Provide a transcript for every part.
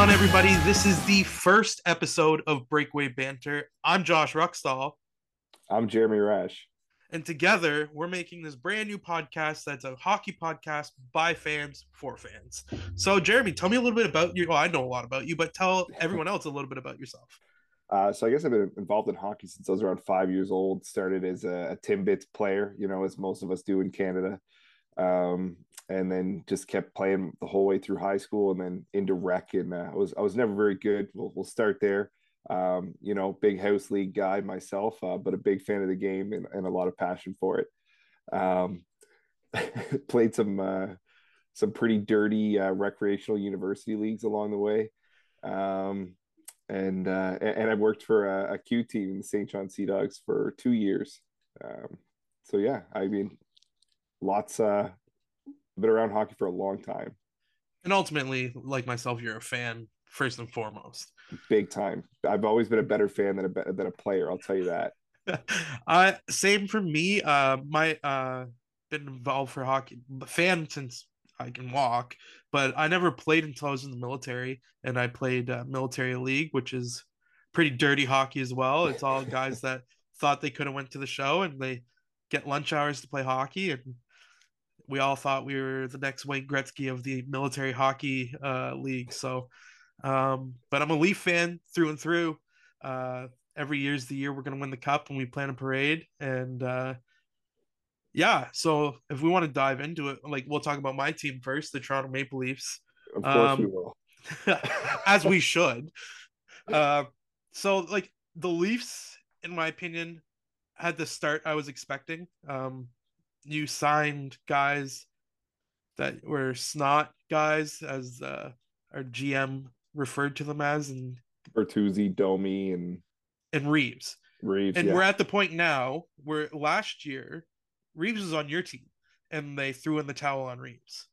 on, everybody? This is the first episode of Breakaway Banter. I'm Josh Ruckstall. I'm Jeremy Rash. And together, we're making this brand new podcast that's a hockey podcast by fans for fans. So, Jeremy, tell me a little bit about you. Well, I know a lot about you, but tell everyone else a little bit about yourself. Uh, so, I guess I've been involved in hockey since I was around five years old. Started as a, a Timbits player, you know, as most of us do in Canada. Um, and then just kept playing the whole way through high school and then into rec. And uh, I was I was never very good. We'll, we'll start there. Um, you know, big house league guy myself, uh, but a big fan of the game and, and a lot of passion for it. Um, played some uh, some pretty dirty uh, recreational university leagues along the way. Um, and uh, and I worked for a, a Q team the St. John Sea Dogs for two years. Um, so yeah, I mean, lots uh, been around hockey for a long time. And ultimately, like myself, you're a fan first and foremost. Big time. I've always been a better fan than a than a player. I'll tell you that. uh, same for me. Uh, my uh, been involved for hockey, fan since I can walk, but I never played until I was in the military, and I played uh, military league, which is pretty dirty hockey as well. It's all guys that thought they could have went to the show and they get lunch hours to play hockey and we all thought we were the next Wayne Gretzky of the military hockey uh, league. So, um, but I'm a Leaf fan through and through. Uh, every year's the year we're going to win the cup and we plan a parade. And uh, yeah, so if we want to dive into it, like we'll talk about my team first, the Toronto Maple Leafs. Of course um, we will. as we should. Uh, so, like the Leafs, in my opinion, had the start I was expecting. Um, you signed guys that were snot guys, as uh, our GM referred to them as, and Bertuzzi, Domi, and and Reaves. Reaves, and yeah. we're at the point now where last year Reaves was on your team, and they threw in the towel on Reaves.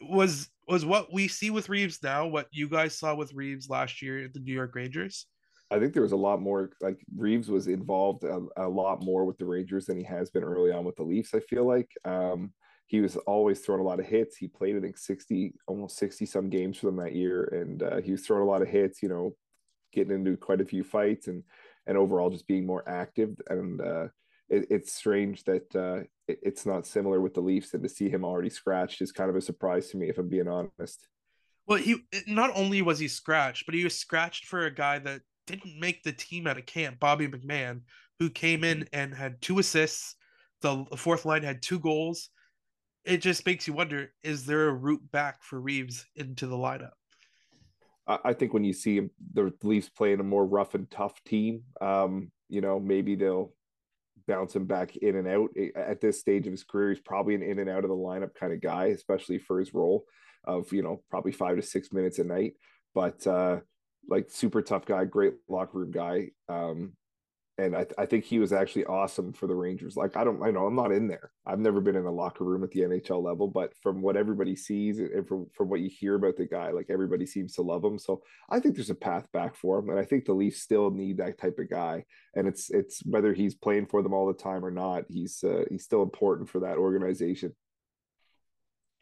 Was was what we see with Reaves now what you guys saw with Reaves last year at the New York Rangers? I think there was a lot more like Reaves was involved a, a, lot more with the Rangers than he has been early on with the Leafs. I feel like um, he was always throwing a lot of hits. He played I think sixty, almost sixty some games for them that year, and uh, he was throwing a lot of hits. You know, getting into quite a few fights and and overall just being more active. And uh, it, it's strange that uh, it, it's not similar with the Leafs, and to see him already scratched is kind of a surprise to me, if I'm being honest. Well, he not only was he scratched, but he was scratched for a guy that didn't make the team out of camp, Bobby McMann, who came in mm-hmm. and had two assists. The fourth line had two goals. It just makes you wonder: is there a route back for Reaves into the lineup? I think when you see the Leafs playing a more rough and tough team, um, you know, maybe they'll bounce him back in and out. At this stage of his career, he's probably an in and out of the lineup kind of guy, especially for his role of you know probably five to six minutes a night. But uh, like super tough guy, great locker room guy. Um, and I, I think he was actually awesome for the Rangers. Like I don't, I know I'm not in there. I've never been in a locker room at the NHL level, but from what everybody sees and from from what you hear about the guy, like everybody seems to love him. So I think there's a path back for him, and I think the Leafs still need that type of guy. And it's it's whether he's playing for them all the time or not, he's uh, he's still important for that organization.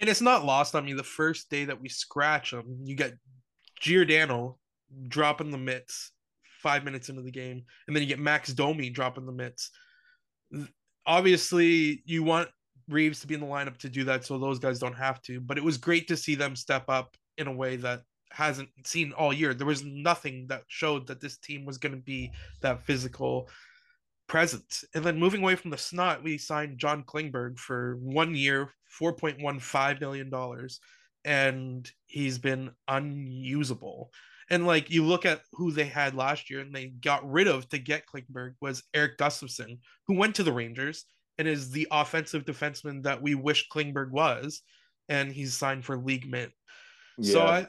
And it's not lost on me. The first day that we scratch him, you get Giordano dropping the mitts five minutes into the game, and then you get Max Domi dropping the mitts. Obviously, you want Reaves to be in the lineup to do that so those guys don't have to, but it was great to see them step up in a way that hasn't seen all year. There was nothing that showed that this team was going to be that physical presence. And then moving away from the snot, we signed John Klingberg for one year, $4.15 million, and he's been unusable. And like you look at who they had last year and they got rid of to get Klingberg was Erik Gustafsson, who went to the Rangers and is the offensive defenseman that we wish Klingberg was, and he's signed for league mint. Yeah. So I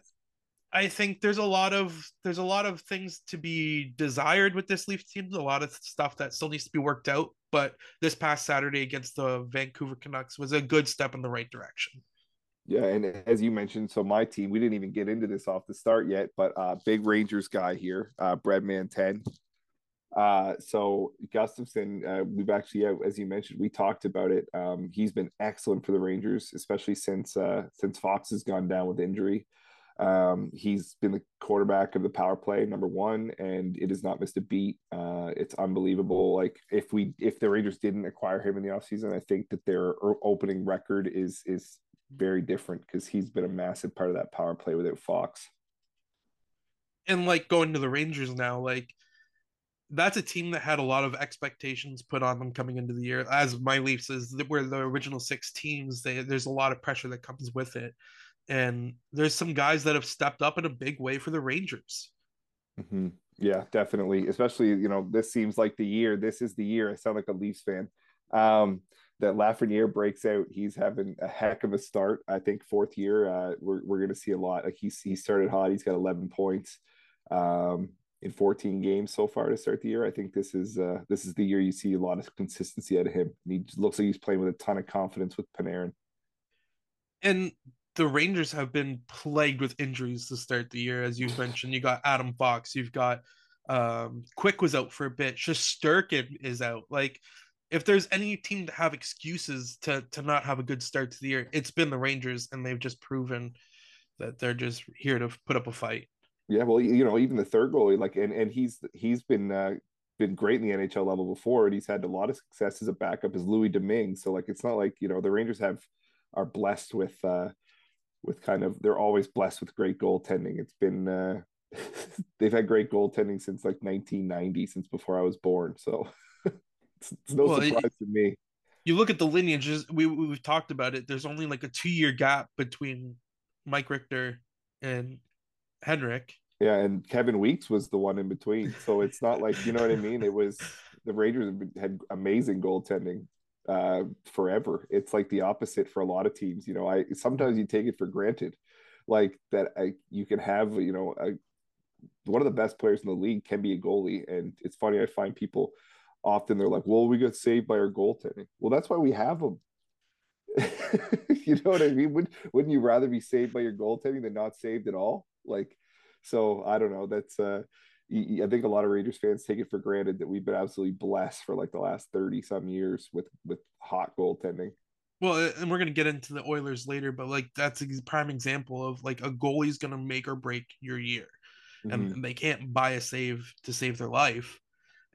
I think there's a lot of there's a lot of things to be desired with this Leaf team, a lot of stuff that still needs to be worked out. But this past Saturday against the Vancouver Canucks was a good step in the right direction. Yeah, and as you mentioned, so my team, we didn't even get into this off the start yet, but uh big Rangers guy here, uh Breadman 10. Uh so Gustafsson, uh, we've actually as you mentioned, we talked about it. Um, he's been excellent for the Rangers, especially since uh since Fox has gone down with injury. Um, he's been the quarterback of the power play number one, and it has not missed a beat. Uh, it's unbelievable. Like if we if the Rangers didn't acquire him in the offseason, I think that their opening record is is very different because he's been a massive part of that power play without Fox. And like going to the Rangers now, like that's a team that had a lot of expectations put on them coming into the year. As my Leafs is, where the original six teams, they, there's a lot of pressure that comes with it and there's some guys that have stepped up in a big way for the Rangers. Mm-hmm. Yeah, definitely. Especially, you know, this seems like the year. This is the year. I sound like a Leafs fan. Um, that Lafreniere breaks out. He's having a heck of a start. I think fourth year, uh, we're we're going to see a lot. Like he's he started hot. He's got 11 points um, in 14 games so far to start the year. I think this is uh, this is the year you see a lot of consistency out of him. And he looks like he's playing with a ton of confidence with Panarin. And the Rangers have been plagued with injuries to start the year, as you've mentioned. You got Adam Fox, you've got um, Quick was out for a bit, Shesterkin is out. Like, if there's any team to have excuses to to not have a good start to the year, it's been the Rangers, and they've just proven that they're just here to put up a fight. Yeah, well, you know, even the third goalie, like, and and he's he's been uh, been great in the NHL level before, and he's had a lot of success as a backup as Louis Domingue. So like, it's not like you know the Rangers have are blessed with uh, with kind of they're always blessed with great goaltending. It's been uh, they've had great goaltending since like 1990, since before I was born. So it's, it's no well, surprise it, to me. You look at the lineages. We we've talked about it. There's only like a two year gap between Mike Richter and Henrik. Yeah, and Kevin Weeks was the one in between. So it's not like you know what I mean. It was the Rangers had amazing goaltending uh, forever. It's like the opposite for a lot of teams. You know, I sometimes you take it for granted, like that I, you can have, you know, a, one of the best players in the league can be a goalie. And it's funny, I find people often they're like, well, we got saved by our goaltending. Well, that's why we have them. you know what I mean? Would, wouldn't you rather be saved by your goaltending than not saved at all? Like, so I don't know. That's, uh, I think a lot of Rangers fans take it for granted that we've been absolutely blessed for like the last 30 some years with with hot goaltending. Well, and we're going to get into the Oilers later, but like that's a prime example of like a goalie's going to make or break your year. Mm-hmm. And they can't buy a save to save their life.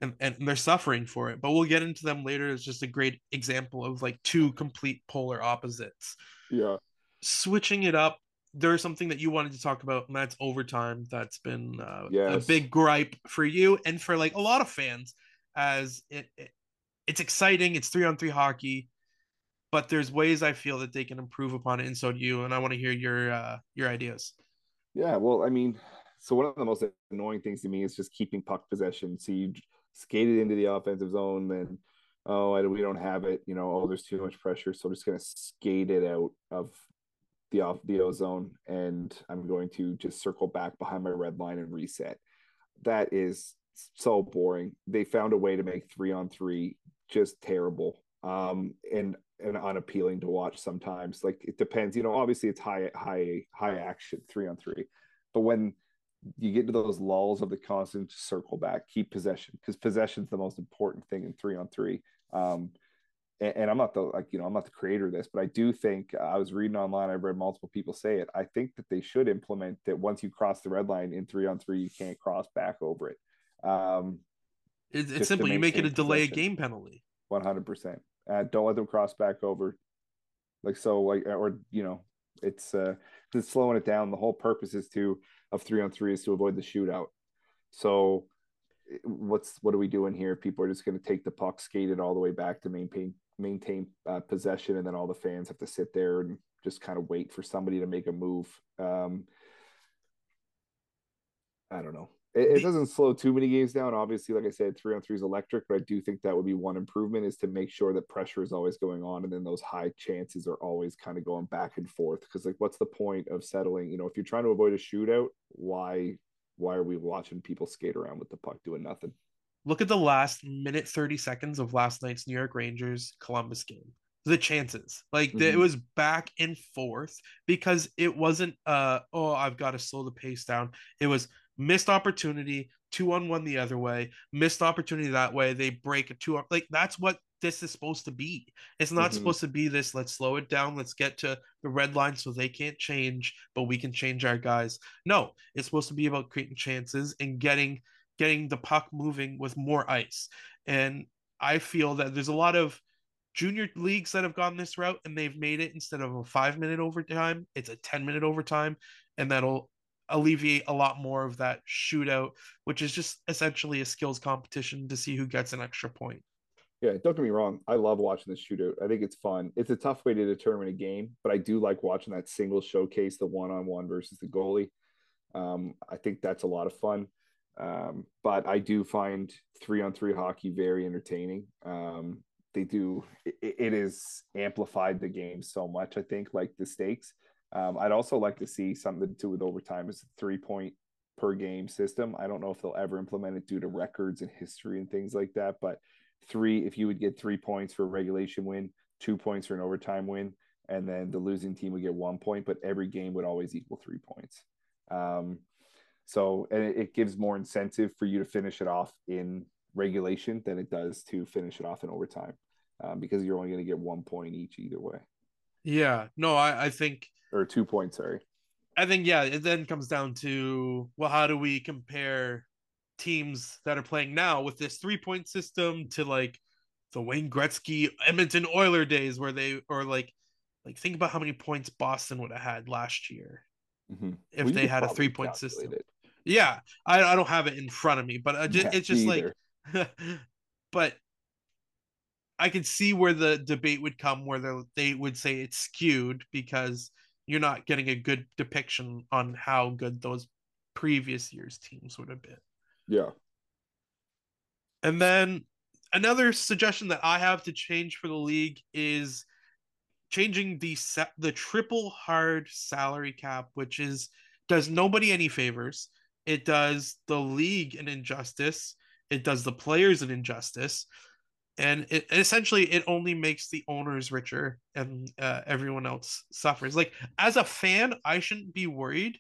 And, and they're suffering for it. But we'll get into them later. It's just a great example of like two complete polar opposites. Yeah. Switching it up there's something that you wanted to talk about, and that's overtime. That's been uh, yes. a big gripe for you and for like a lot of fans, as it, it it's exciting. It's three on three hockey, but there's ways I feel that they can improve upon it, and so do you. And I want to hear your uh, your ideas. Yeah, well, I mean, so one of the most annoying things to me is just keeping puck possession. So you skate it into the offensive zone, then oh, we don't have it. You know, oh, there's too much pressure, so I'm just gonna skate it out of the off the ozone and I'm going to just circle back behind my red line and reset. That is so boring. They found a way to make three on three just terrible um, and and unappealing to watch sometimes. Like it depends, you know. Obviously, it's high high high action three on three, but when you get to those lulls of the constant circle back, keep possession because possession is the most important thing in three on three. Um, and, and I'm not the like you know I'm not the creator of this, but I do think uh, I was reading online. I've read multiple people say it. I think that they should implement that once you cross the red line in three on three, you can't cross back over it. Um, it's, it's simple. You make it a delay a game penalty. One hundred percent. Uh, don't let them cross back over. Like so, like or you know, it's uh, it's slowing it down. The whole purpose is to of three on three is to avoid the shootout. So what's what are we doing here? People are just going to take the puck, skate it all the way back to maintain maintain uh, possession, and then all the fans have to sit there and just kind of wait for somebody to make a move. Um, I don't know. It, it, doesn't slow too many games down. Obviously, like I said, three on three is electric, but I do think that would be one improvement is to make sure that pressure is always going on, and then those high chances are always kind of going back and forth. Because like, what's the point of settling? You know, if you're trying to avoid a shootout, why why are we watching people skate around with the puck doing nothing? Look at the last minute 30 seconds of last night's New York Rangers Columbus game. The chances, like mm-hmm. it was back and forth because it wasn't, uh, oh, I've got to slow the pace down. It was missed opportunity, two on one the other way, missed opportunity that way. They break a two, like that's what this is supposed to be. It's not mm-hmm. supposed to be this. Let's slow it down. Let's get to the red line so they can't change, but we can change our guys. No, it's supposed to be about creating chances and getting getting the puck moving with more ice. And I feel that there's a lot of junior leagues that have gone this route and they've made it instead of a five minute overtime, it's a 10 minute overtime. And that'll alleviate a lot more of that shootout, which is just essentially a skills competition to see who gets an extra point. Yeah, don't get me wrong. I love watching the shootout. I think it's fun. It's a tough way to determine a game, but I do like watching that single showcase, the one on one versus the goalie. Um, I think that's a lot of fun. Um, but I do find three on three hockey very entertaining. Um, they do, it, it is amplified the game so much, I think, like the stakes. Um, I'd also like to see something to do with overtime is a three point per game system. I don't know if they'll ever implement it due to records and history and things like that, but three if you would get three points for a regulation win, two points for an overtime win, and then the losing team would get one point, but every game would always equal three points. Um, so and it, it gives more incentive for you to finish it off in regulation than it does to finish it off in overtime, um, because you're only going to get one point each either way. Yeah, no, I, I think or two points. Sorry, I think yeah. It then comes down to well, how do we compare teams that are playing now with this three point system to like the Wayne Gretzky Edmonton Oiler days where they or like like think about how many points Boston would have had last year mm-hmm. if well, they had a three point system. It. Yeah, I, I don't have it in front of me, but just, yeah, it's just like, but I can see where the debate would come where they would say it's skewed because you're not getting a good depiction on how good those previous years teams would have been. Yeah. And then another suggestion that I have to change for the league is changing the set the triple hard salary cap, which is does nobody any favors. It does the league an injustice. It does the players an injustice, and it essentially it only makes the owners richer and uh, everyone else suffers. Like as a fan, I shouldn't be worried.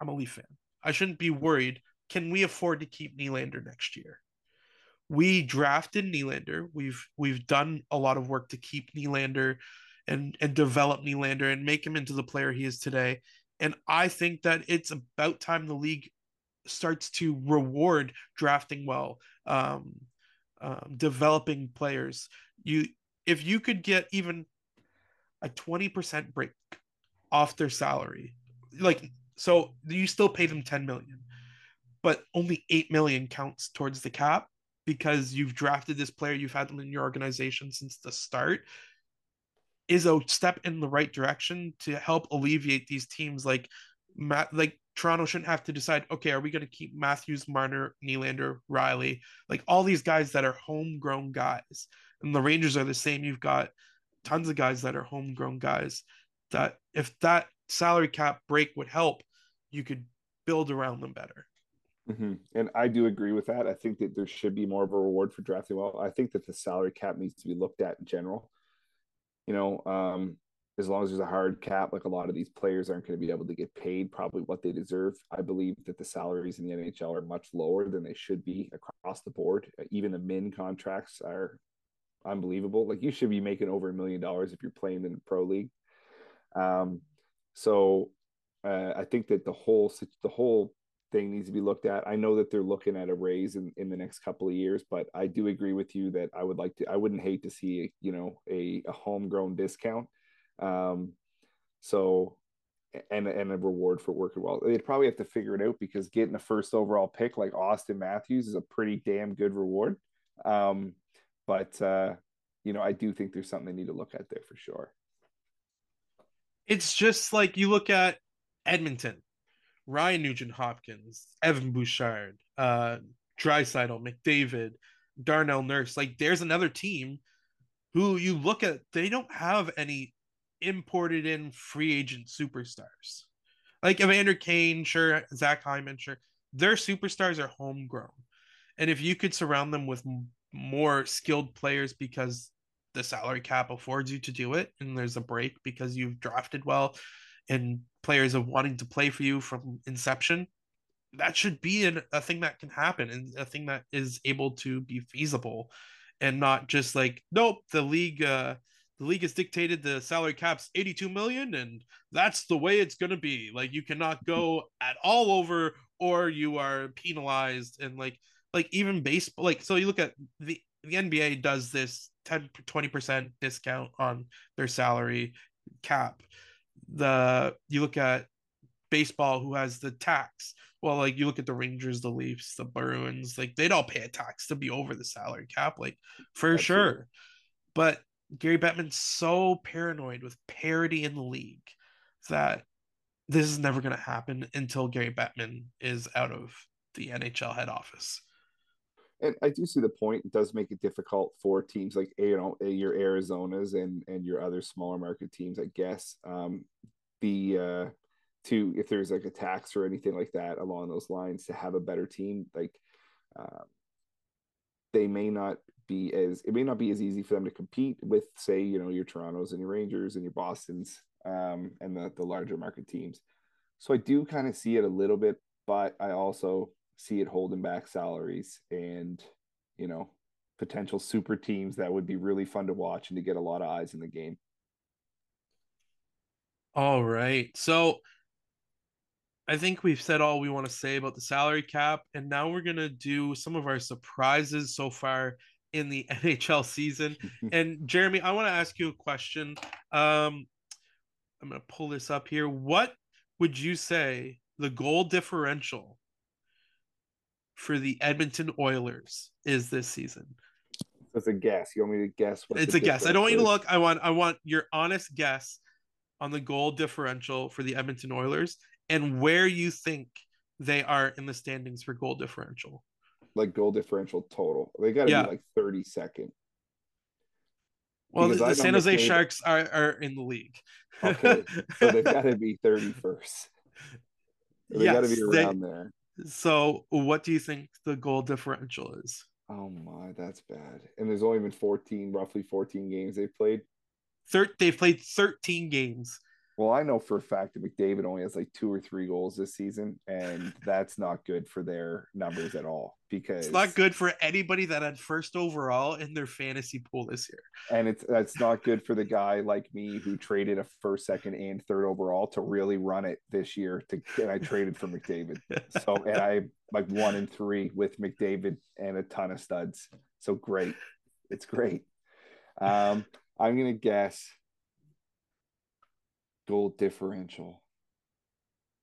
I'm a Leaf fan. I shouldn't be worried can we afford to keep Nylander next year? We drafted Nylander. We've we've done a lot of work to keep Nylander and and develop Nylander and make him into the player he is today. And I think that it's about time the league starts to reward drafting well, um, um, developing players. You if you could get even a 20% break off their salary, like so you still pay them 10 million but only 8 million counts towards the cap because you've drafted this player, you've had them in your organization since the start, is a step in the right direction to help alleviate these teams like like Toronto shouldn't have to decide, okay, are we going to keep Matthews, Marner, Nylander, Rielly, like all these guys that are homegrown guys. And the Rangers are the same. You've got tons of guys that are homegrown guys that if that salary cap break would help, you could build around them better. Mm-hmm. And I do agree with that. I think that there should be more of a reward for drafting well. I think that the salary cap needs to be looked at in general. You know, um, as long as there's a hard cap, like a lot of these players aren't going to be able to get paid probably what they deserve. I believe that the salaries in the NHL are much lower than they should be across the board. Even the min contracts are unbelievable. Like you should be making over a million dollars if you're playing in the pro league. Um, so uh, I think that the whole the whole thing needs to be looked at. I know that they're looking at a raise in, in the next couple of years, but I do agree with you that I would like to, I wouldn't hate to see, you know, a, a homegrown discount. Um, so, and, and a reward for working well. They'd probably have to figure it out because getting a first overall pick like Auston Matthews is a pretty damn good reward. Um, but, uh, you know, I do think there's something they need to look at there for sure. It's just like you look at Edmonton Ryan Nugent Hopkins, Evan Bouchard, uh, Draisaitl, McDavid, Darnell Nurse. Like there's another team who you look at, they don't have any imported in free agent superstars. Like Evander Kane, sure, Zach Hyman, sure. Their superstars are homegrown. And if you could surround them with more skilled players because the salary cap affords you to do it and there's a break because you've drafted well and players of wanting to play for you from inception, that should be an, a thing that can happen and a thing that is able to be feasible. and not just like nope the league uh the league has dictated the salary cap's 82 million and that's the way it's going to be. Like you cannot go at all over or you are penalized and like like even baseball like so you look at the the NBA does this 10 20% discount on their salary cap. The you look at baseball who has the tax. Well like you look at the rangers the leafs the bruins like they'd all pay a tax to be over the salary cap like for sure. But gary bettman's so paranoid with parity in the league that this is never going to happen until gary bettman is out of the nhl head office and I do see the point. It does make it difficult for teams like you know your Arizonas and and your other smaller market teams, I guess. Um, the uh, to if there's like a tax or anything like that along those lines to have a better team, like uh, they may not be as it may not be as easy for them to compete with, say, you know, your Torontos and your Rangers and your Boston's um, and the the larger market teams. So I do kind of see it a little bit, but I also see it holding back salaries and you know potential super teams that would be really fun to watch and to get a lot of eyes in the game. All right. So I think we've said all we want to say about the salary cap, and now we're gonna do some of our surprises so far in the NHL season. and Jeremy, I want to ask you a question. Um, I'm gonna pull this up here. What would you say the goal differential for the Edmonton Oilers is this season? It's a guess. You want me to guess? What it's a guess. I don't want you to look. I want I want your honest guess on the goal differential for the Edmonton Oilers and where you think they are in the standings for goal differential. Like goal differential total. They got to yeah. be like 32nd. Well, the, the San Jose Sharks are, are in the league. okay. So they've got to be 31st. They yes, got to be around they, there. So, what do you think the goal differential is? Oh my, that's bad. And there's only been 14, roughly 14 games they've played. Thir- they've played 13 games. Well, I know for a fact that McDavid only has like two or three goals this season, and that's not good for their numbers at all. Because it's not good for anybody that had first overall in their fantasy pool this year. And it's that's not good for the guy like me who traded a first, second, and third overall to really run it this year. To and I traded for McDavid. So and I like one and three with McDavid and a ton of studs. So great, it's great. Um, I'm gonna guess goal differential.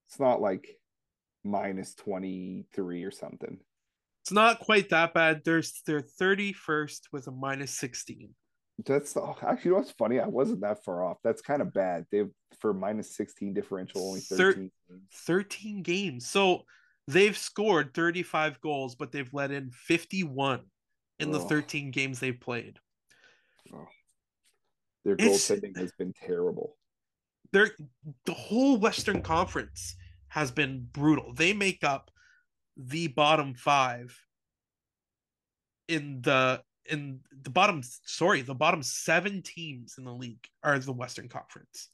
It's not like minus 23 or something. It's not quite that bad. There's they're 31st with a minus 16. That's oh, actually you know what's funny. I wasn't that far off. That's kind of bad. They've for minus 16 differential only 13 Thir- 13 games. So they've scored 35 goals, but they've let in 51 in oh. the 13 games they've played. Oh. Their goaltending has been terrible they're the whole Western Conference has been brutal. They make up the bottom five in the in the bottom sorry the bottom seven teams in the league are the western conference.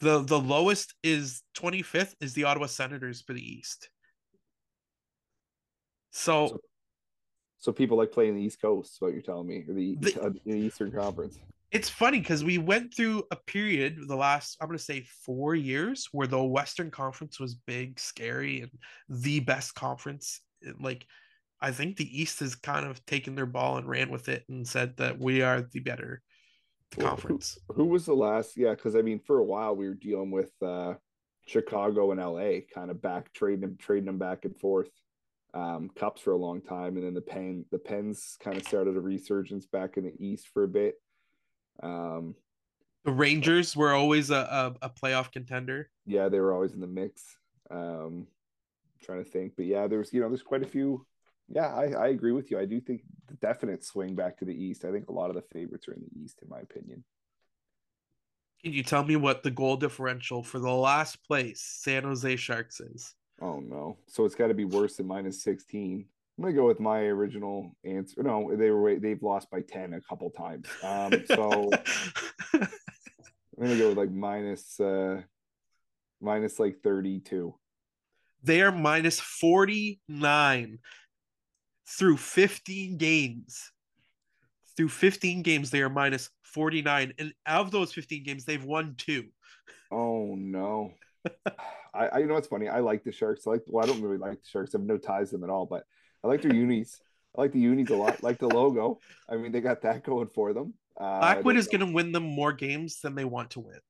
The the lowest is 25th is the ottawa senators for the east. So so, so people like playing the east coast what you're telling me or the, the, uh, the eastern conference it's funny because we went through a period the last i'm going to say four years where the western conference was big scary and the best conference like i think the east has kind of taken their ball and ran with it and said that we are the better well, conference. who, who, was the last yeah because i mean for a while we were dealing with uh chicago and la kind of back trading them trading them back and forth um, cups for a long time and then the pen the pens kind of started a resurgence back in the east for a bit um, the Rangers were always a, a, a, playoff contender. Yeah, they were always in the mix. Um, trying to think, but yeah, there's you know there's quite a few. Yeah, I, I agree with you. I do think the definite swing back to the East. I think a lot of the favorites are in the East, in my opinion. Can you tell me what the goal differential for the last place San Jose Sharks is? Oh no! So it's got to be worse than minus sixteen. I'm gonna go with my original answer. No, they were they've lost by ten a couple times. Um, so I'm gonna go with like minus uh minus like 32. They are minus 49. through 15 games. Through 15 games, they are minus 49. And out of those 15 games, they've won two. Oh no. I, I you know what's funny? I like the Sharks. I like well, I don't really like the Sharks. I have no ties to them at all, but I like their unis. I like the unis a lot. like the logo. I mean, they got that going for them. Uh, Blackwood is going to win them more games than they want to win.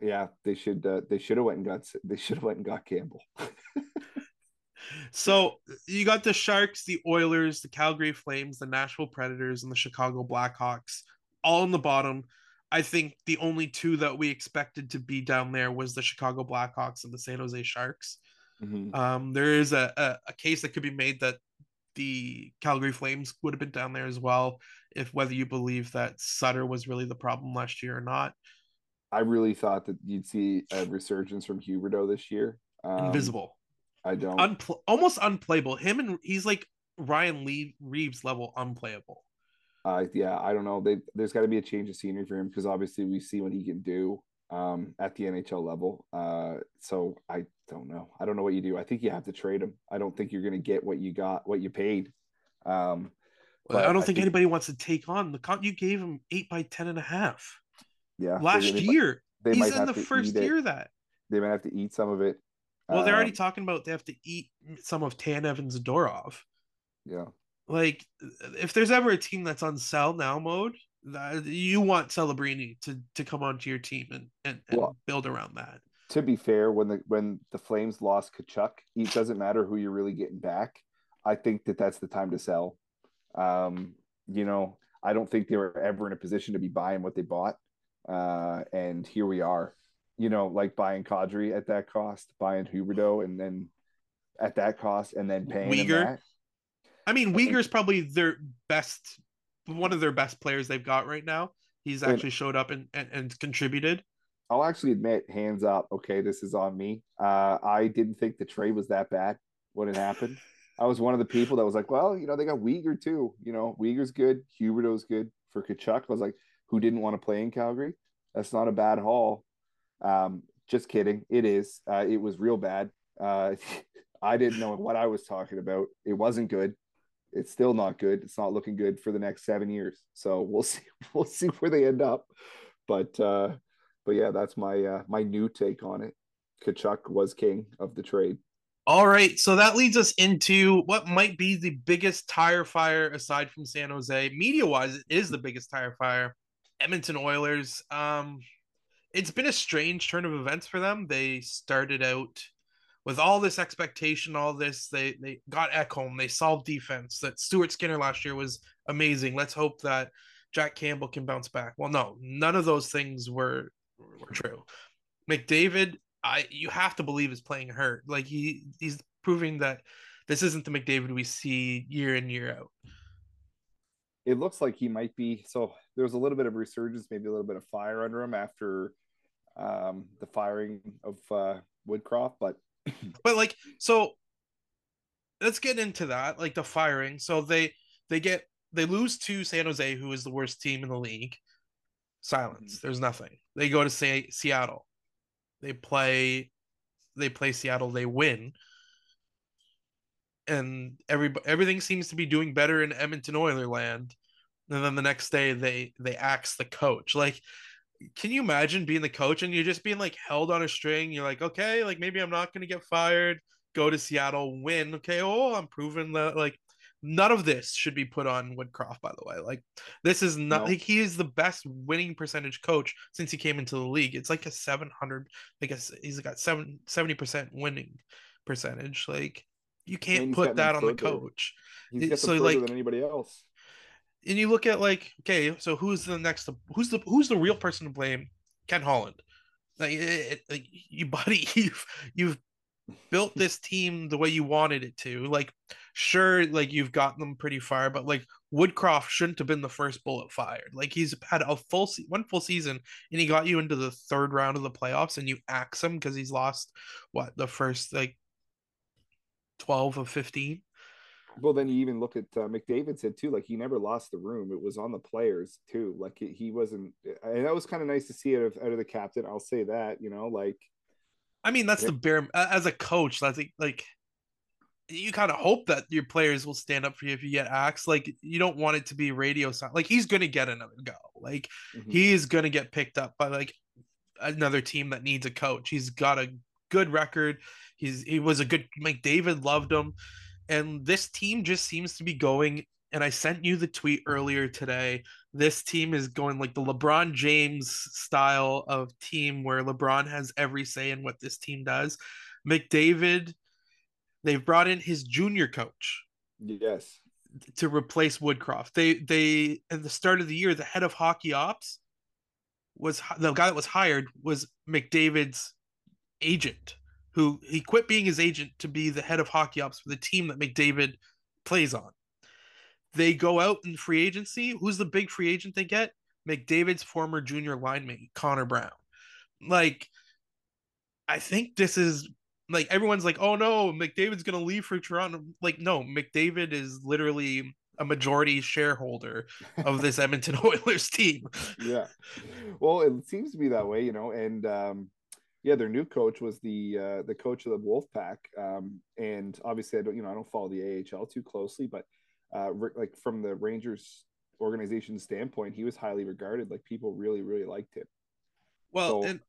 Yeah, they should. Uh, they should have went and got. They should have went and got Campbell. so you got the Sharks, the Oilers, the Calgary Flames, the Nashville Predators, and the Chicago Blackhawks all in the bottom. I think the only two that we expected to be down there was the Chicago Blackhawks and the San Jose Sharks. Mm-hmm. Um, there is a, a, a, case that could be made that the Calgary Flames would have been down there as well, if whether you believe that Sutter was really the problem last year or not. I really thought that you'd see a resurgence from Huberdeau this year. Um, Invisible. I don't. Unpl- almost unplayable. Him and he's like Ryan Lee Reaves level unplayable. Uh, yeah, I don't know. They, there's got to be a change of scenery for him because obviously we see what he can do um, at the NHL level. Uh, so I don't know. I don't know what you do. I think you have to trade him. I don't think you're going to get what you got, what you paid. Um, well, I don't I think, think, anybody wants to take on the con. You gave him eight by ten and a half. Yeah, last they, they year might, he's in the first year that they might have to eat some of it. Well, they're already um, talking about they have to eat some of Tanev Zadorov. Yeah, like if there's ever a team that's on sell now mode, you want Celebrini to to come onto your team and and, and well, build around that. To be fair, when the when the Flames lost Tkachuk, it doesn't matter who you're really getting back. I think that that's the time to sell. Um, you know, I don't think they were ever in a position to be buying what they bought, uh, and here we are. You know, like buying Kadri at that cost, buying Huberdeau, and then at that cost, and then paying Weegar. I mean, Weegar's probably their best, one of their best players they've got right now. He's actually and, showed up and, and, and, contributed. I'll actually admit, hands up. Okay, this is on me. Uh, I didn't think the trade was that bad when it happened. I was one of the people that was like, well, you know, they got Weegar too. You know, Weegar's good. Huberdeau's good for Tkachuk. I was like, who didn't want to play in Calgary? That's not a bad haul. Um, just kidding. It is. Uh, it was real bad. Uh, I didn't know what I was talking about. It wasn't good it's still not good. It's not looking good for the next seven years. So we'll see. We'll see where they end up. But uh, but yeah, that's my uh, my new take on it. Tkachuk was king of the trade. All right, so that leads us into what might be the biggest tire fire aside from San Jose. Media wise, it is the biggest tire fire. Edmonton Oilers. Um, it's been a strange turn of events for them. They started out with all this expectation, all this, they they got Ekholm, they solved defense. That Stuart Skinner last year was amazing. Let's hope that Jack Campbell can bounce back. Well, no, none of those things were were true. McDavid, I you have to believe is playing hurt. Like he he's proving that this isn't the McDavid we see year in year out. It looks like he might be. So there was a little bit of resurgence, maybe a little bit of fire under him after um, the firing of uh, Woodcroft, but but like so let's get into that like the firing. So they they get they lose to san jose who is the worst team in the league. Silence. Mm-hmm. there's nothing. They go to say seattle. They play they play seattle. They win. And every everything seems to be doing better in edmonton oiler land and then the next day they they axe the coach. Like can you imagine being the coach and you're just being like held on a string? You're like, okay, like maybe I'm not gonna get fired. Go to Seattle, win. Okay, oh, I'm proving that like none of this should be put on Woodcroft. By the way, like this is not like he is the best winning percentage coach since he came into the league. It's like a 700. I guess he's got seven 70 percent winning percentage. Like you can't put that on the coach. He's so like than anybody else and you look at like okay so who's the next who's the who's the real person to blame? Ken holland. Like, it, it, you buddy you've you've built this team the way you wanted it to. Like sure like you've gotten them pretty far but like woodcroft shouldn't have been the first bullet fired. Like he's had a full se- one full season and he got you into the third round of the playoffs and you axe him because he's lost what the first like 12 of 15 well, then you even look at uh, McDavid said too, like he never lost the room. It was on the players too. Like he wasn't, and that was kind of nice to see it out of, out of the captain. I'll say that, you know, like. I mean, that's yeah. the bare as a coach. That's like, like you kind of hope that your players will stand up for you if you get axed. Like you don't want it to be radio sound. Like he's gonna get another go. Like mm-hmm. he is gonna get picked up by like another team that needs a coach. He's got a good record. He's he was a good McDavid loved him, and this team just seems to be going. And I sent you the tweet earlier today. This team is going like the LeBron James style of team where LeBron has every say in what this team does. McDavid They've brought in his junior coach. Yes. To replace Woodcroft. They they at the start of the year, the head of hockey ops was the guy that was hired was McDavid's agent, who he quit being his agent to be the head of hockey ops for the team that McDavid plays on. They go out in free agency. Who's the big free agent they get? McDavid's former junior lineman, Connor Brown. Like, I think this is like everyone's like, oh no, McDavid's gonna leave for Toronto. Like, no, McDavid is literally a majority shareholder of this Edmonton Oilers team. Yeah. Well, it seems to be that way, you know, and um yeah, their new coach was the uh the coach of the Wolfpack. Um and obviously I don't you know, I don't follow the AHL too closely, but uh like from the Rangers organization standpoint, he was highly regarded. Like people really, really liked him. Well, so, and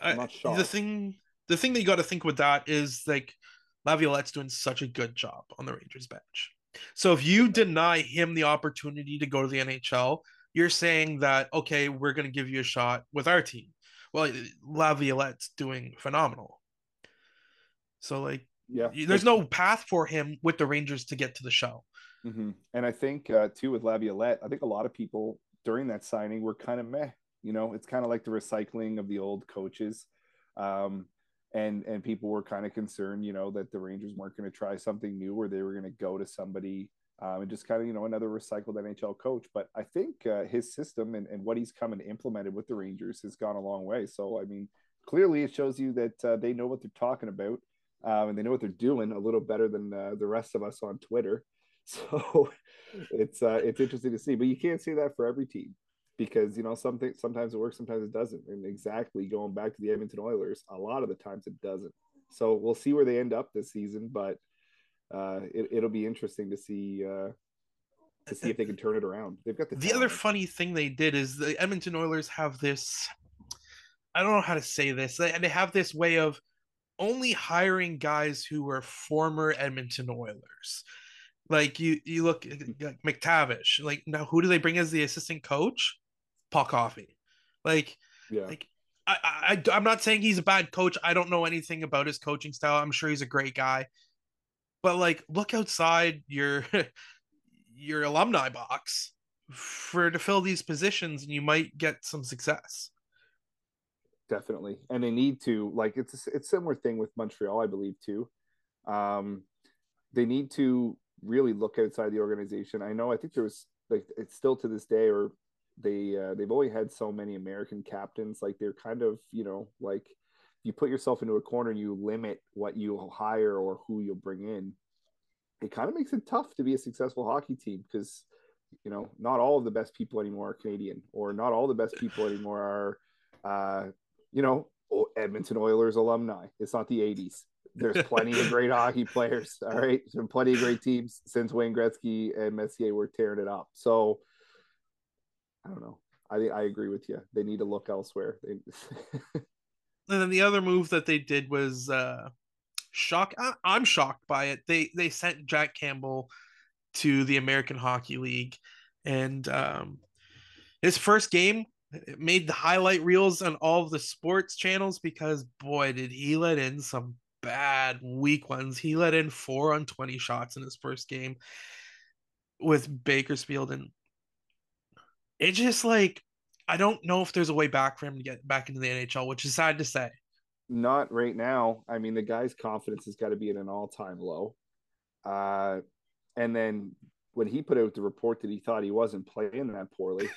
I, the thing the thing that you got to think with that is like Laviolette's doing such a good job on the Rangers bench. So if you deny him the opportunity to go to the NHL, you're saying that okay, we're going to give you a shot with our team. Well, Laviolette's doing phenomenal. So like, yeah, there's no path for him with the Rangers to get to the show. Mm-hmm. And I think uh, too with Laviolette, I think a lot of people during that signing were kind of meh. You know, it's kind of like the recycling of the old coaches. Um, and and people were kind of concerned, you know, that the Rangers weren't going to try something new, or they were going to go to somebody um, and just kind of you know another recycled NHL coach. But I think uh, his system and, and what he's come and implemented with the Rangers has gone a long way. So I mean, clearly it shows you that uh, they know what they're talking about um, and they know what they're doing a little better than uh, the rest of us on Twitter. So it's uh, it's interesting to see, but you can't say that for every team because you know something sometimes it works sometimes it doesn't and exactly going back to the edmonton oilers a lot of the times it doesn't so we'll see where they end up this season but uh, it, will be interesting to see uh, to see if they can turn it around they've got the, the other funny thing they did is the edmonton oilers have this i don't know how to say this they, they have this way of only hiring guys who were former edmonton oilers like you you look like MacTavish. Like now who do they bring as the assistant coach? Paul Coffey. Like, yeah. like I, I I'm not saying he's a bad coach. I don't know anything about his coaching style. I'm sure he's a great guy. But like look outside your your alumni box for to fill these positions and you might get some success. Definitely. And they need to like it's a, it's similar thing with Montreal, I believe too. Um they need to really look outside the organization. I know I think there was like it's still to this day or they uh, they've only had so many American captains. Like they're kind of you know like you put yourself into a corner and you limit what you hire or who you'll bring in. It kind of makes it tough to be a successful hockey team because you know not all of the best people anymore are Canadian or not all the best people anymore are uh, you know Edmonton Oilers alumni. It's not the '80s. There's plenty of great hockey players. All right, there's been plenty of great teams since Wayne Gretzky and Messier were tearing it up. So I don't know. I I agree with you. They need to look elsewhere. They... and then the other move that they did was uh shock. I, I'm shocked by it. They they sent Jack Campbell to the American Hockey League, and um, his first game made the highlight reels on all of the sports channels because boy did he let in some bad weak ones. He let in four on twenty shots in his first game with Bakersfield, and it's just like I don't know if there's a way back for him to get back into the NHL, which is sad to say. Not right now. I mean, the guy's confidence has got to be at an all-time low. Uh, and then when he put out the report that he thought he wasn't playing that poorly,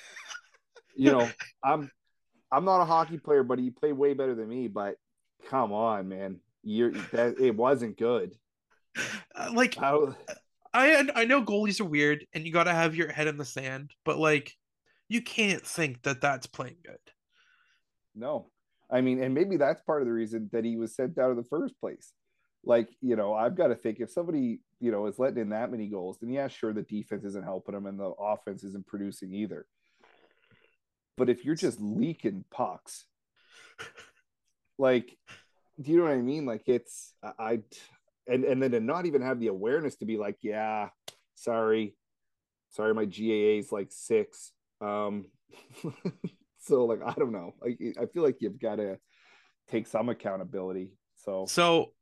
you know, I'm I'm not a hockey player, but he played way better than me. But come on, man, you're that it wasn't good. Uh, like I, I I know goalies are weird, and you got to have your head in the sand, but like you can't think that that's playing good. No, I mean, and maybe that's part of the reason that he was sent out of the first place. Like, you know, I've got to think if somebody you know, is letting in that many goals, then yeah, sure, the defense isn't helping them and the offense isn't producing either. But if you're just leaking pucks, like, do you know what I mean? Like, it's I, and and then to not even have the awareness to be like, yeah, sorry, sorry, my GAA is like six. Um, so like, I don't know. Like, I feel like you've got to take some accountability. So so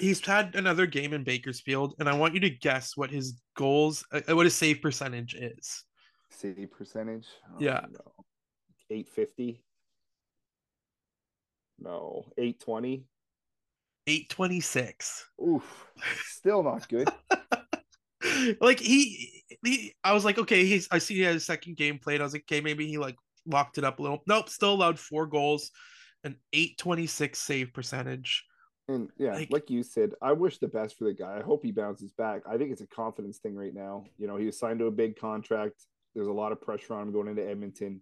he's had another game in Bakersfield, and I want you to guess what his goals, uh, what his save percentage is. Save percentage? Oh, yeah, eight fifty. No, eight twenty. Eight twenty six. Oof, still not good. like he, he, I was like, okay, he's. I see he had a second game played. I was like, okay, maybe he like locked it up a little. Nope, still allowed four goals, an eight twenty six save percentage. And yeah, like, like, you said, I wish the best for the guy. I hope he bounces back. I think it's a confidence thing right now. You know, he was signed to a big contract. There's a lot of pressure on him going into Edmonton.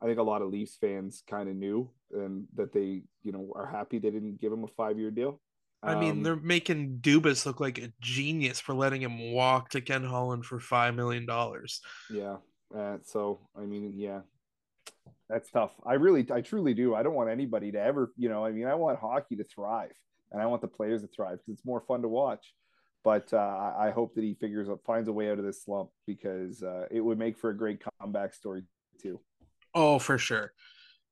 I think a lot of Leafs fans kind of knew and that they, you know, are happy they didn't give him a five year deal. I mean, um, they're making Dubas look like a genius for letting him walk to Ken Holland for five million dollars. Yeah. Uh, so I mean, yeah, that's tough. I really, I truly do. I don't want anybody to ever, you know, I mean, I want hockey to thrive and I want the players to thrive because it's more fun to watch. But uh, I hope that he figures out, finds a way out of this slump because uh, it would make for a great comeback story too. Oh, for sure.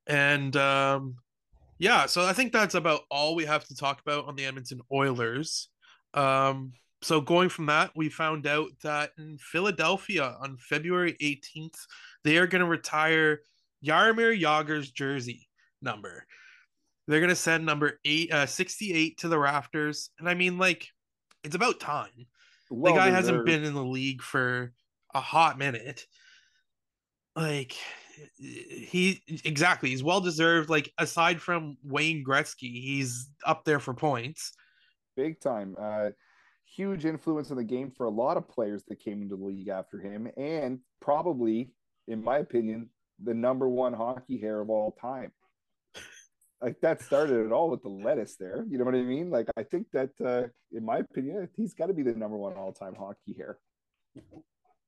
And um, yeah, so I think that's about all we have to talk about on the Edmonton Oilers. Um, so going from that, we found out that in Philadelphia on February 18th, they are going to retire Jaromir Jagr's jersey number. They're gonna send number eight, uh, 68 to the rafters, and I mean, like, it's about time. Well the guy deserved. hasn't been in the league for a hot minute. Like, he exactly, he's well deserved. Like, aside from Wayne Gretzky, he's up there for points. Big time. Uh, huge influence in the game for a lot of players that came into the league after him, and probably, in my opinion, the number one hockey hair of all time. Like that started it all with the lettuce there. You know what I mean? Like I think that, uh, in my opinion, he's got to be the number one all time hockey hair.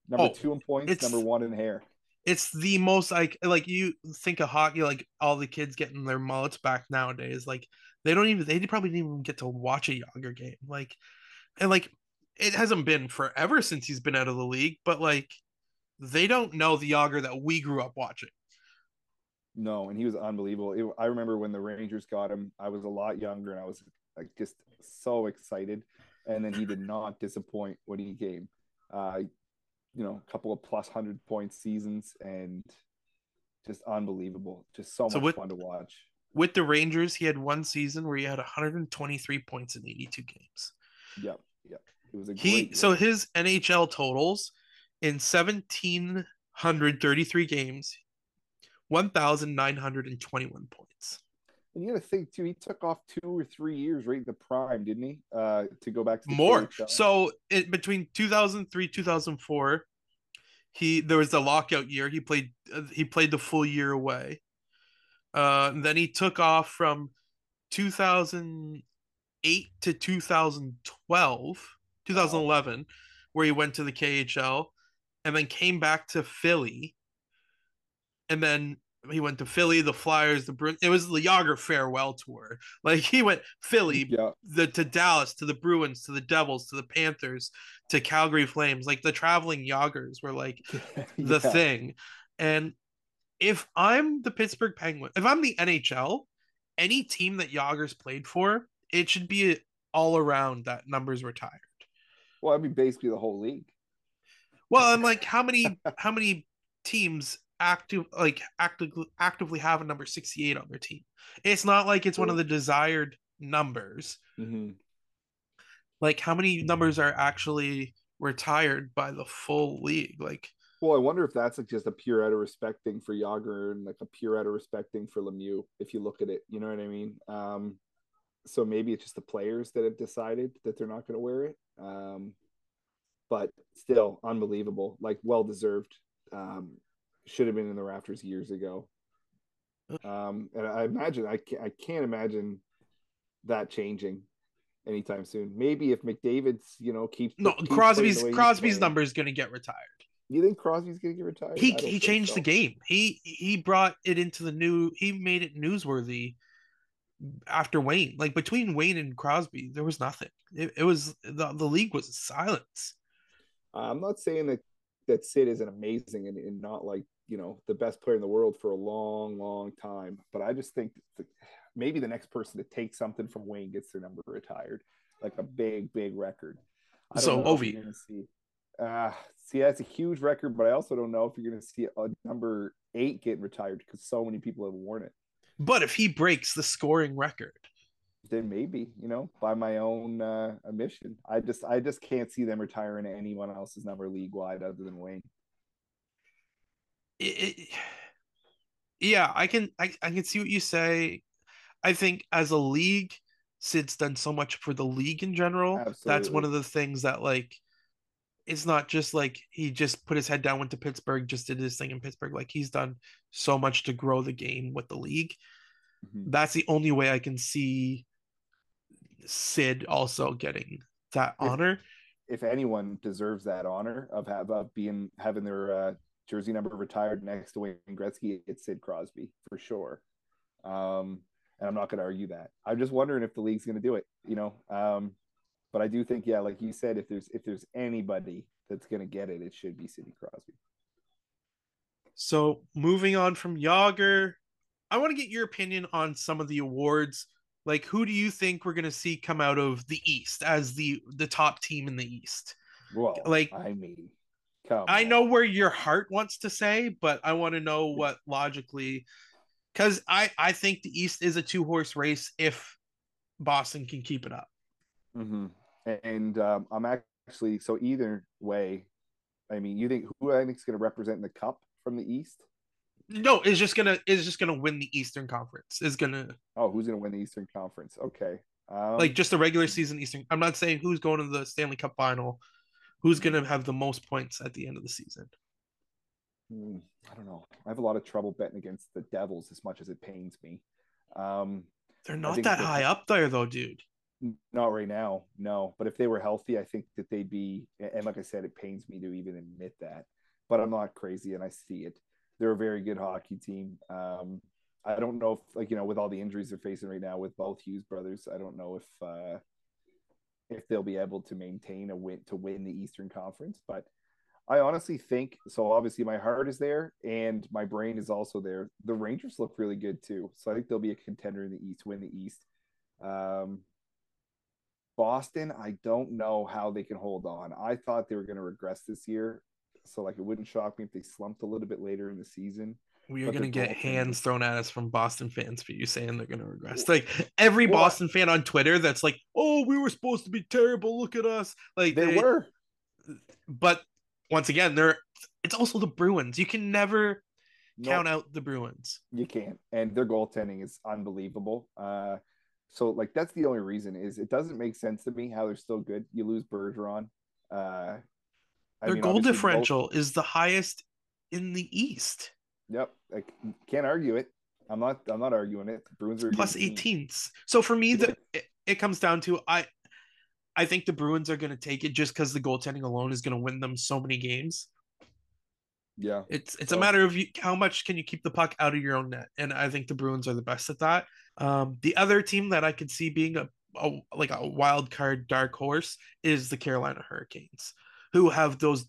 Number oh, two in points, number one in hair. It's the most like like you think of hockey like all the kids getting their mullets back nowadays. Like they don't even they probably didn't even get to watch a younger game. Like and like it hasn't been forever since he's been out of the league, but like they don't know the Jagr that we grew up watching. No, and he was unbelievable. It, I remember when the Rangers got him, I was a lot younger and I was like just so excited. And then he did not disappoint when he came. Uh, you know, a couple of plus hundred point seasons and just unbelievable. Just so, so much with, fun to watch. With the Rangers, he had one season where he had 123 points in 82 games. Yep, yep. It was a he. So his NHL totals in 1,733 games, 1,921 points. And you got to think too, he took off two or three years right in the prime, didn't he? Uh, to go back to more. So it, between 2003 2004, he there was the lockout year. He played uh, he played the full year away. Uh, then he took off from 2008 to 2012, 2011, where he went to the KHL and then came back to Philly. And then he went to Philly, the Flyers, the Bruins. It was the Jagr farewell tour. Like he went Philly, yeah. the to Dallas, to the Bruins, to the Devils, to the Panthers, to Calgary Flames. Like the traveling Jagrs were like the yeah. thing. And if I'm the Pittsburgh Penguins, if I'm the NHL, any team that Jagr's played for, it should be all around that numbers retired. Well, I mean, basically the whole league. Well, I'm like, how many how many teams active like actively actively have a number 68 on their team? It's not like it's one of the desired numbers. Mm-hmm. Like, how many numbers are actually retired by the full league? Like, well, I wonder if that's like just a pure out of respect thing for Jagr and like a pure out of respect thing for Lemieux. If you look at it, you know what I mean. Um, so maybe it's just the players that have decided that they're not going to wear it. Um, but still unbelievable. Like well deserved. Um, should have been in the rafters years ago. Um, and I imagine I can't, I can't imagine that changing. anytime soon. Maybe if McDavid's, you know, keeps no keeps Crosby's playing the way he's Crosby's number is going to get retired. You think Crosby's gonna get retired? He he changed so. the game. He he brought it into the new. He made it newsworthy after Wayne. Like between Wayne and Crosby, there was nothing. It, it was the the league was silence. I'm not saying that that Sid isn't amazing and, and not like you know the best player in the world for a long, long time, but I just think maybe the next person to take something from Wayne gets their number retired, like a big, big record. So, Ovi. see. Uh, see, that's a huge record, but I also don't know if you're going to see a number eight getting retired because so many people have worn it. But if he breaks the scoring record, Then maybe, you know, by my own uh, admission, I just, I just can't see them retiring anyone else's number league wide other than Wayne. It, it- yeah, I can I, I can see what you say. I think as a league, Sid's done so much for the league in general. That's one of the things that like it's not just like he just put his head down, went to Pittsburgh, just did his thing in Pittsburgh. Like he's done so much to grow the game with the league. Mhm. That's the only way I can see Sid also getting that If- honor. If anyone deserves that honor of, have, of being having their uh, jersey number retired next to Wayne Gretzky, it's Sid Crosby for sure. Um, and I'm not going to argue that. I'm just wondering if the league's going to do it. You know, um, but I do think, yeah, like you said, if there's if there's anybody that's going to get it, it should be Sidney Crosby. So moving on from Jagr, I want to get your opinion on some of the awards. Like, who do you think we're gonna see come out of the East as the the top team in the East? Well, Like- I mean, come. I know where your heart wants to say, but I want to know what logically, because I I think the East is a two horse race if Boston can keep it up. Mm-hmm. And um, I'm actually so either way. I mean, you think who I think is going to represent the cup from the East? No, is just gonna is just gonna win the Eastern Conference. Is gonna Oh, who's going to win the Eastern Conference? Okay. Um, like just the regular season Eastern. I'm not saying who's going to the Stanley Cup final. Who's gonna have the most points at the end of the season? hmm, I don't know. I have a lot of trouble betting against the Devils as much as it pains me. Um, They're not that that- high up there though, dude. not right now, no. But if they were healthy, I think that they'd be. And like I said, it pains me to even admit that. But I'm not crazy, and I see it. They're a very good hockey team. Um, I don't know if, like you know, with all the injuries they're facing right now with both Hughes brothers, I don't know if uh, if they'll be able to maintain a win to win the Eastern Conference. But I honestly think so. Obviously, my heart is there, and my brain is also there. The Rangers look really good too, so I think they'll be a contender in the East, win the East. Um, Boston, I don't know how they can hold on. I thought they were going to regress this year, so like it wouldn't shock me if they slumped a little bit later in the season. We are gonna get goaltending- hands thrown at us from Boston fans for you saying they're gonna regress. Like every Well, Boston fan on Twitter that's like, "Oh, we were supposed to be terrible. Look at us!" Like They were. but once again, they're. It's also the Bruins. You can never No, count out the Bruins. You can't, and their goaltending is unbelievable. Uh, so like that's the only reason is it doesn't make sense to me how they're still good. You lose Bergeron. Uh, I Their mean, goal obviously both- differential is the highest in the East, Yep, I can't argue it. I'm not. I'm not arguing it. The Bruins are plus good 18s. So for me, the it, it comes down to I. I think the Bruins are going to take it just because the goaltending alone is going to win them so many games. Yeah, It's it's a matter of you, how much can you keep the puck out of your own net, and I think the Bruins are the best at that. Um, the other team that I could see being a, a like a wild card dark horse is the Carolina Hurricanes, who have those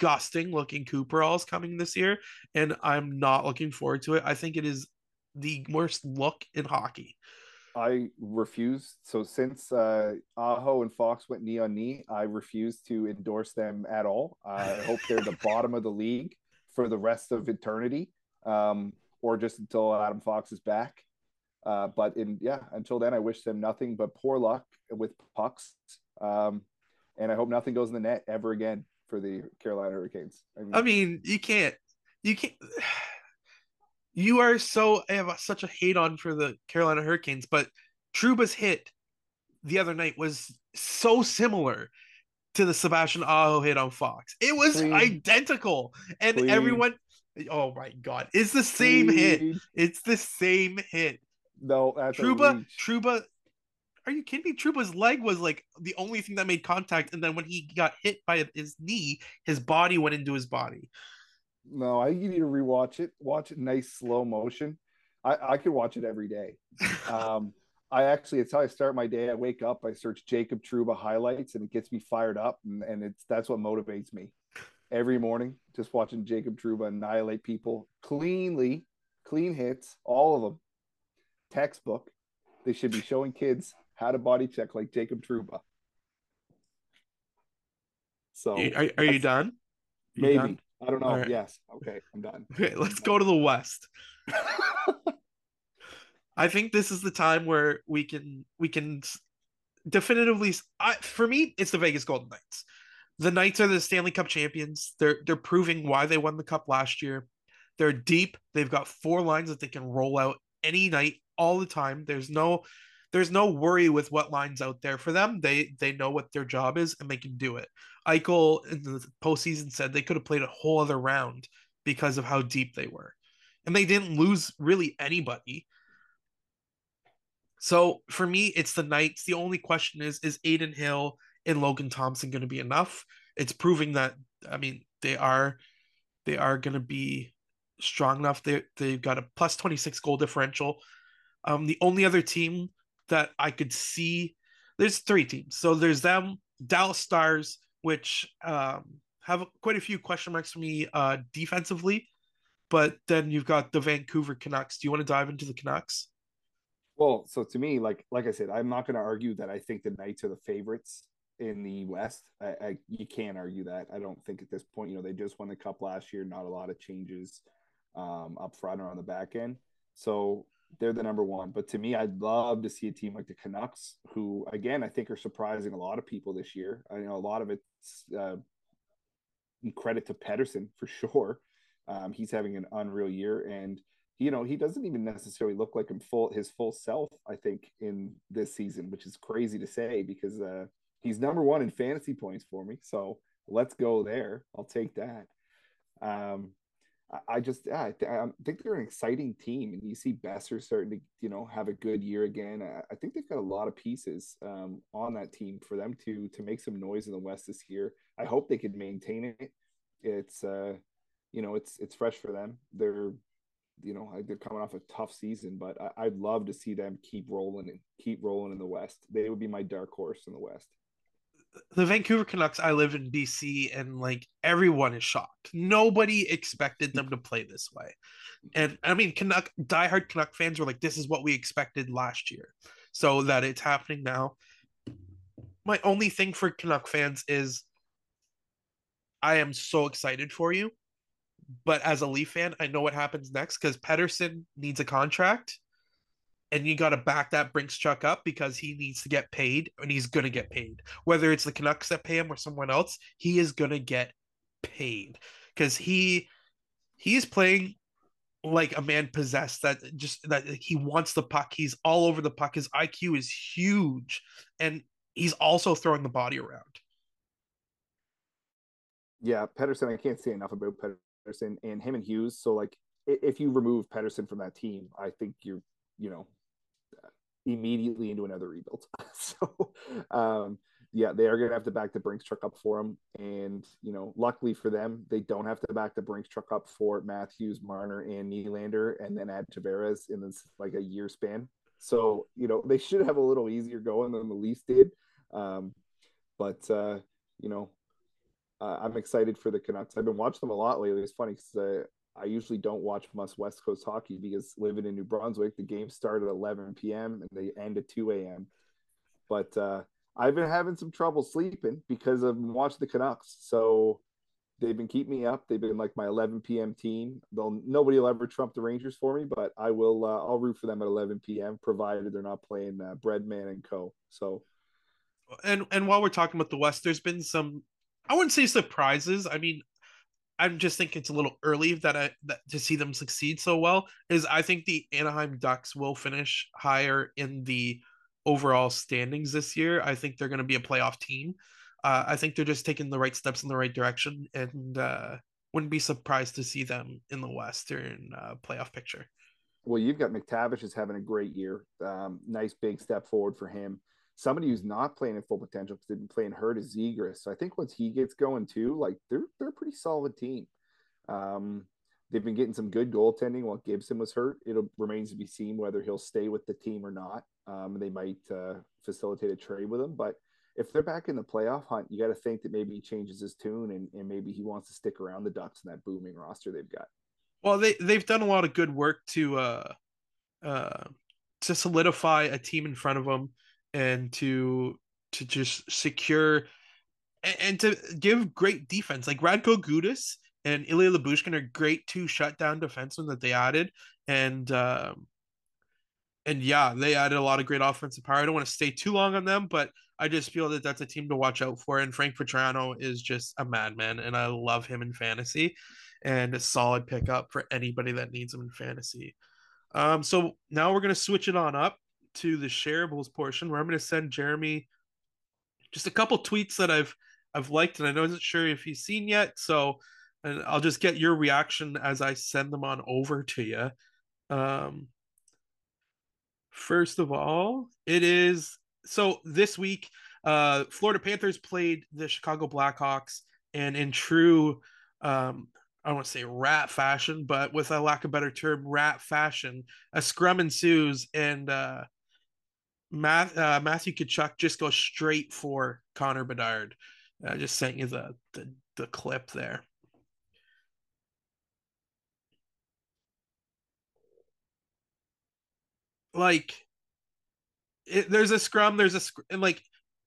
disgusting looking Cooperalls coming this year, and I'm not looking forward to it. I think it is the worst look in hockey. I refuse. So since uh, Aho and Fox went knee on knee, I refuse to endorse them at all. I hope they're the bottom of the league for the rest of eternity, um, or just until Adam Fox is back. Uh, but in yeah, until then, I wish them nothing but poor luck with pucks. Um, and I hope nothing goes in the net ever again for the Carolina Hurricanes. I mean, I mean, you can't, you can't. You are so I have such a hate on for the Carolina Hurricanes, but Trouba's hit the other night was so similar to the Sebastian Aho hit on Fox. It was Clean. identical, and Clean. everyone. Oh my god, it's the same hit. It's the same hit. No, that's Trouba. Trouba are you kidding me? Trouba's leg was like the only thing that made contact, and then when he got hit by his knee, his body went into his body. No, I you need to rewatch it. Watch it nice slow motion. I I could watch it every day. Um, I actually it's how I start my day. I wake up, I search Jacob Trouba highlights, and it gets me fired up, and, and it's that's what motivates me every morning. Just watching Jacob Trouba annihilate people cleanly, clean hits, all of them. Textbook. They should be showing kids how to body check like Jacob Trouba. So are, are you done? Are you maybe. Done? I don't know. Right. Yes. Okay, I'm done. Okay, let's go to the West. I think this is the time where we can we can definitively I, for me it's the Vegas Golden Knights. The Knights are the Stanley Cup champions. They're they're proving why they won the cup last year. They're deep. They've got four lines that they can roll out any night all the time. There's no there's no worry with what lines out there for them. They they know what their job is and they can do it. Eichel in the postseason said they could have played a whole other round because of how deep they were, and they didn't lose really anybody. So for me, it's the Knights. The only question is is Adin Hill and Logan Thompson going to be enough? It's proving that I mean they are they are going to be strong enough. They they've got a plus twenty six goal differential. Um, the only other team that I could see. There's three teams. So there's them, Dallas Stars, which um, have quite a few question marks for me uh, defensively. But then you've got the Vancouver Canucks. Do you want to dive into the Canucks? Well, so to me, like like I said, I'm not going to argue that I think the Knights are the favorites in the West. I, I, you can't argue that. I don't think at this point, you know, they just won the Cup last year. Not a lot of changes um, up front or on the back end. So they're the number one. But to me, I'd love to see a team like the Canucks, who again I think are surprising a lot of people this year. I know a lot of it's uh, credit to Pettersson for sure. Um, he's having an unreal year, and you know he doesn't even necessarily look like him full his full self. I think in this season, which is crazy to say because uh, he's number one in fantasy points for me. So let's go there. I'll take that. Um, I just yeah, I, th- I, think they're an exciting team, and you see Boeser starting to you know have a good year again. I, I think they've got a lot of pieces um, on that team for them to to make some noise in the West this year. I hope they could maintain it. It's uh, you know it's it's fresh for them. They're you know they're coming off a tough season, but I, I'd love to see them keep rolling and keep rolling in the West. They would be my dark horse in the West the Vancouver Canucks, I live in BC and like everyone is shocked. Nobody expected them to play this way. And I mean, Canuck diehard Canuck fans were like, this is what we expected last year. So that it's happening now. My only thing for Canuck fans is I am so excited for you. But as a Leaf fan, I know what happens next because Pettersson needs a contract and you got to back that Brinks truck up because he needs to get paid and he's going to get paid. Whether it's the Canucks that pay him or someone else, he is going to get paid because he he's playing like a man possessed that just that he wants the puck. He's all over the puck. His IQ is huge and he's also throwing the body around. Yeah, Pettersson, I can't say enough about Pettersson and him and Hughes. So like if you remove Pettersson from that team, I think you're, you know, immediately into another rebuild. so, um, yeah, they are going to have to back the Brinks truck up for them. And, you know, luckily for them, they don't have to back the Brinks truck up for Matthews, Marner, and Nylander, and then add Tavares in this like a year span. So, you know, they should have a little easier going than the Leafs did. Um, but, uh, you know, uh, I'm excited for the Canucks. I've been watching them a lot lately. It's funny because I usually don't watch much West Coast hockey because living in New Brunswick, the games start at 11 p.m. and they end at 2 a.m. But uh, I've been having some trouble sleeping because of watching the Canucks. So they've been keeping me up. They've been like my 11 p.m. team. They'll nobody will ever trump the Rangers for me, but I will. Uh, I'll root for them at 11 p.m. provided they're not playing uh, Breadman and Co. So, and and while we're talking about the West, there's been some. I wouldn't say surprises. I mean, I'm just thinking it's a little early that I that, to see them succeed so well. Is I think the Anaheim Ducks will finish higher in the overall standings this year. I think they're going to be a playoff team. Uh, I think they're just taking the right steps in the right direction, and uh, wouldn't be surprised to see them in the Western uh, playoff picture. Well, you've got MacTavish is having a great year. Um, nice big step forward for him. Somebody who's not playing at full potential because they've been playing hurt is Zegras. So I think once he gets going too, like they're they're a pretty solid team. Um, they've been getting some good goaltending while Gibson was hurt. It remains to be seen whether he'll stay with the team or not. Um, they might uh, facilitate a trade with him, but if they're back in the playoff hunt, you got to think that maybe he changes his tune and, and maybe he wants to stick around the Ducks in that booming roster they've got. Well, they they've done a lot of good work to uh uh to solidify a team in front of them and to to just secure and, and to give great defense. Like Radko Gudas and Ilya Lyubushkin are great two shutdown defensemen that they added, and um, and yeah, they added a lot of great offensive power. I don't want to stay too long on them, but I just feel that that's a team to watch out for. And Frank Vatrano is just a madman, and I love him in fantasy, and a solid pickup for anybody that needs him in fantasy. Um, so now we're gonna switch it on up to the shareables portion, where I'm gonna send Jeremy just a couple tweets that I've I've liked, and I know isn't sure if he's seen yet. So, and I'll just get your reaction as I send them on over to you. Um, first of all, it is so this week, uh, Florida Panthers played the Chicago Blackhawks, and in true, um, I don't want to say rat fashion, but with a lack of better term, rat fashion, a scrum ensues, and uh, Math, uh, Matthew Tkachuk just goes straight for Connor Bedard. I just sent you the, the the clip there. Like, it, there's a scrum, there's a and like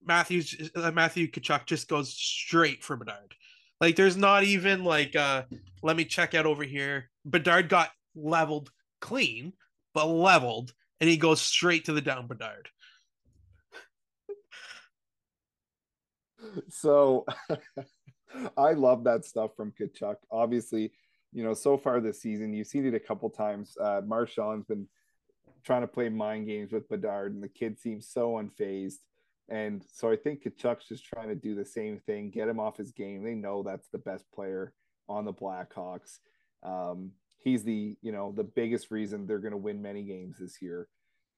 Matthews uh, Matthew Tkachuk just goes straight for Bedard. Like, there's not even like, uh, let me check out over here. Bedard got leveled clean, but leveled, and he goes straight to the down Bedard. So I love that stuff from Tkachuk. Obviously, you know, so far this season, you've seen it a couple times. Uh, Marchand's been trying to play mind games with Bedard, and the kid seems so unfazed. And so I think Tkachuk's just trying to do the same thing, get him off his game. They know that's the best player on the Blackhawks. Um, he's the, you know, the biggest reason they're going to win many games this year.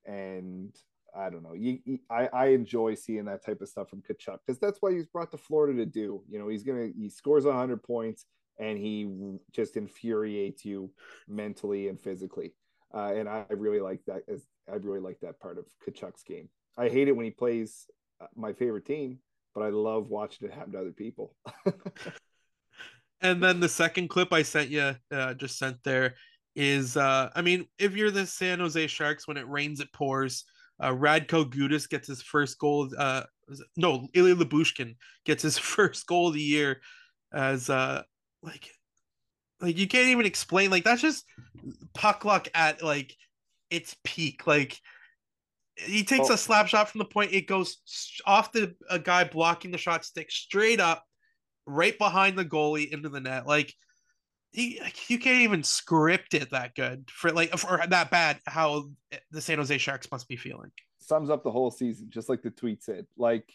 And I don't know. You, I, I enjoy seeing that type of stuff from Tkachuk because that's what he's brought to Florida to do. You know, he's gonna he scores hundred points and he just infuriates you mentally and physically. Uh, and I really like that. As I really like that part of Tkachuk's game. I hate it when he plays uh, my favorite team, but I love watching it happen to other people. and then the second clip I sent you, uh, just sent there, is uh, I mean, if you're the San Jose Sharks, when it rains, it pours uh, Radko Gudas gets his first goal. Uh, no, Ilya Lyubushkin gets his first goal of the year as uh, like, like you can't even explain. Like that's just puck luck at like its peak. Like he takes oh. a slap shot from the point, it goes off the a guy blocking the shot stick straight up, right behind the goalie into the net. Like he, you can't even script it that good for like for that bad how the San Jose Sharks must be feeling. Sums up the whole season, just like the tweet said. Like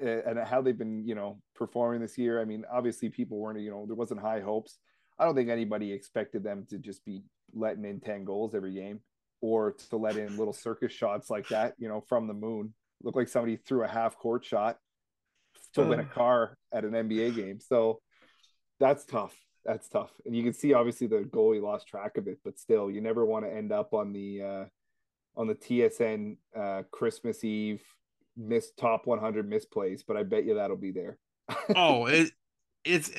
eh, and how they've been, you know, performing this year. I mean, obviously people weren't, you know, there wasn't high hopes. I don't think anybody expected them to just be letting in 10 goals every game or to let in little circus shots like that, you know, from the moon. Looked like somebody threw a half court shot to win a car at an NBA game. So that's tough that's tough. And you can see obviously the goalie lost track of it, but still, you never want to end up on the uh, on the TSN uh, Christmas Eve miss top 100 misplays. But I bet you that'll be there. oh, it it's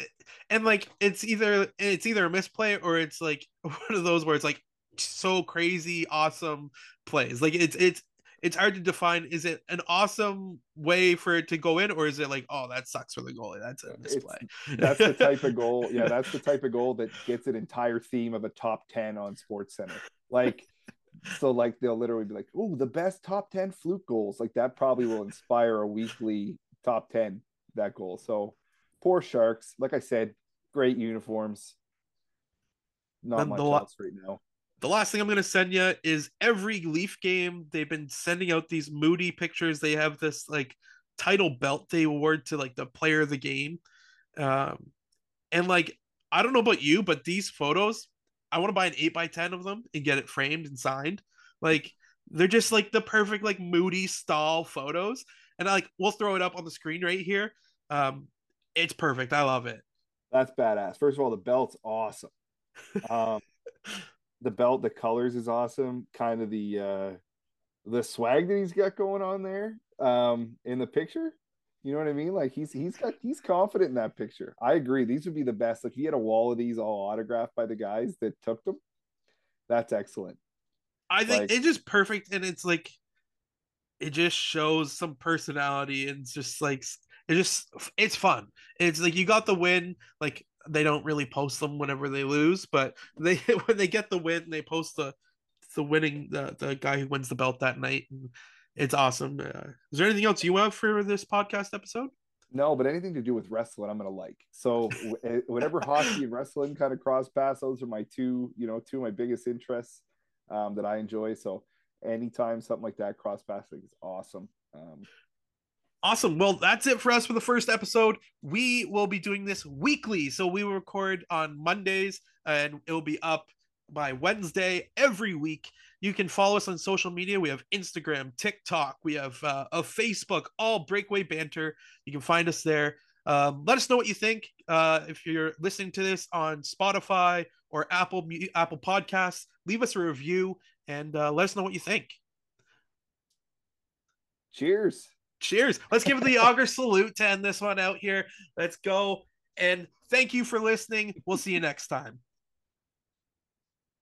and like it's either it's either a misplay or it's like one of those where it's like so crazy awesome plays. Like it's it's it's hard to define. Is it an awesome way for it to go in, or is it like, oh, that sucks for the goalie? That's a display. that's the type of goal. Yeah, that's the type of goal that gets an entire theme of a top ten on Sports Center. Like, so like they'll literally be like, oh, the best top ten fluke goals. Like that probably will inspire a weekly top ten that goal. So poor Sharks. Like I said, great uniforms. Not much else right now the last thing I'm going to send you is every Leaf game they've been sending out these moody pictures. They have this like title belt they award to like the player of the game, um, and like I don't know about you, but these photos I want to buy an eight by ten of them and get it framed and signed. Like they're just like the perfect like moody stall photos, and I like we'll throw it up on the screen right here. Um, it's perfect. I love it. That's badass. First of all, the belt's awesome. Um, the belt, the colors is awesome. Kind of the uh, the swag that he's got going on there um, in the picture. You know what I mean? Like he's he's got he's confident in that picture. I agree. These would be the best. Like he had a wall of these all autographed by the guys that took them. That's excellent. I think like, it's just perfect, and it's like it just shows some personality, and it's just like it just it's fun. It's like you got the win. Like they don't really post them whenever they lose, but they when they get the win, they post the the winning the the guy who wins the belt that night. And it's awesome. Uh, is there anything else you have for this podcast episode? No, but anything to do with wrestling, I'm gonna like. So eh, whenever hockey and wrestling kind of cross paths, those are my two, you know, two of my biggest interests um, that I enjoy. So anytime something like that cross paths is awesome. Um, Awesome. Well, that's it for us for the first episode. We will be doing this weekly. So we will record on Mondays and it will be up by Wednesday every week. You can follow us on social media. We have Instagram, TikTok, we have uh, a Facebook, all Breakaway Banter. You can find us there. Um, let us know what you think. Uh, if you're listening to this on Spotify or Apple Apple Podcasts, leave us a review and uh, let us know what you think. Cheers. Cheers. Let's give the auger salute to end this one out here. Let's go. And thank you for listening. We'll see you next time.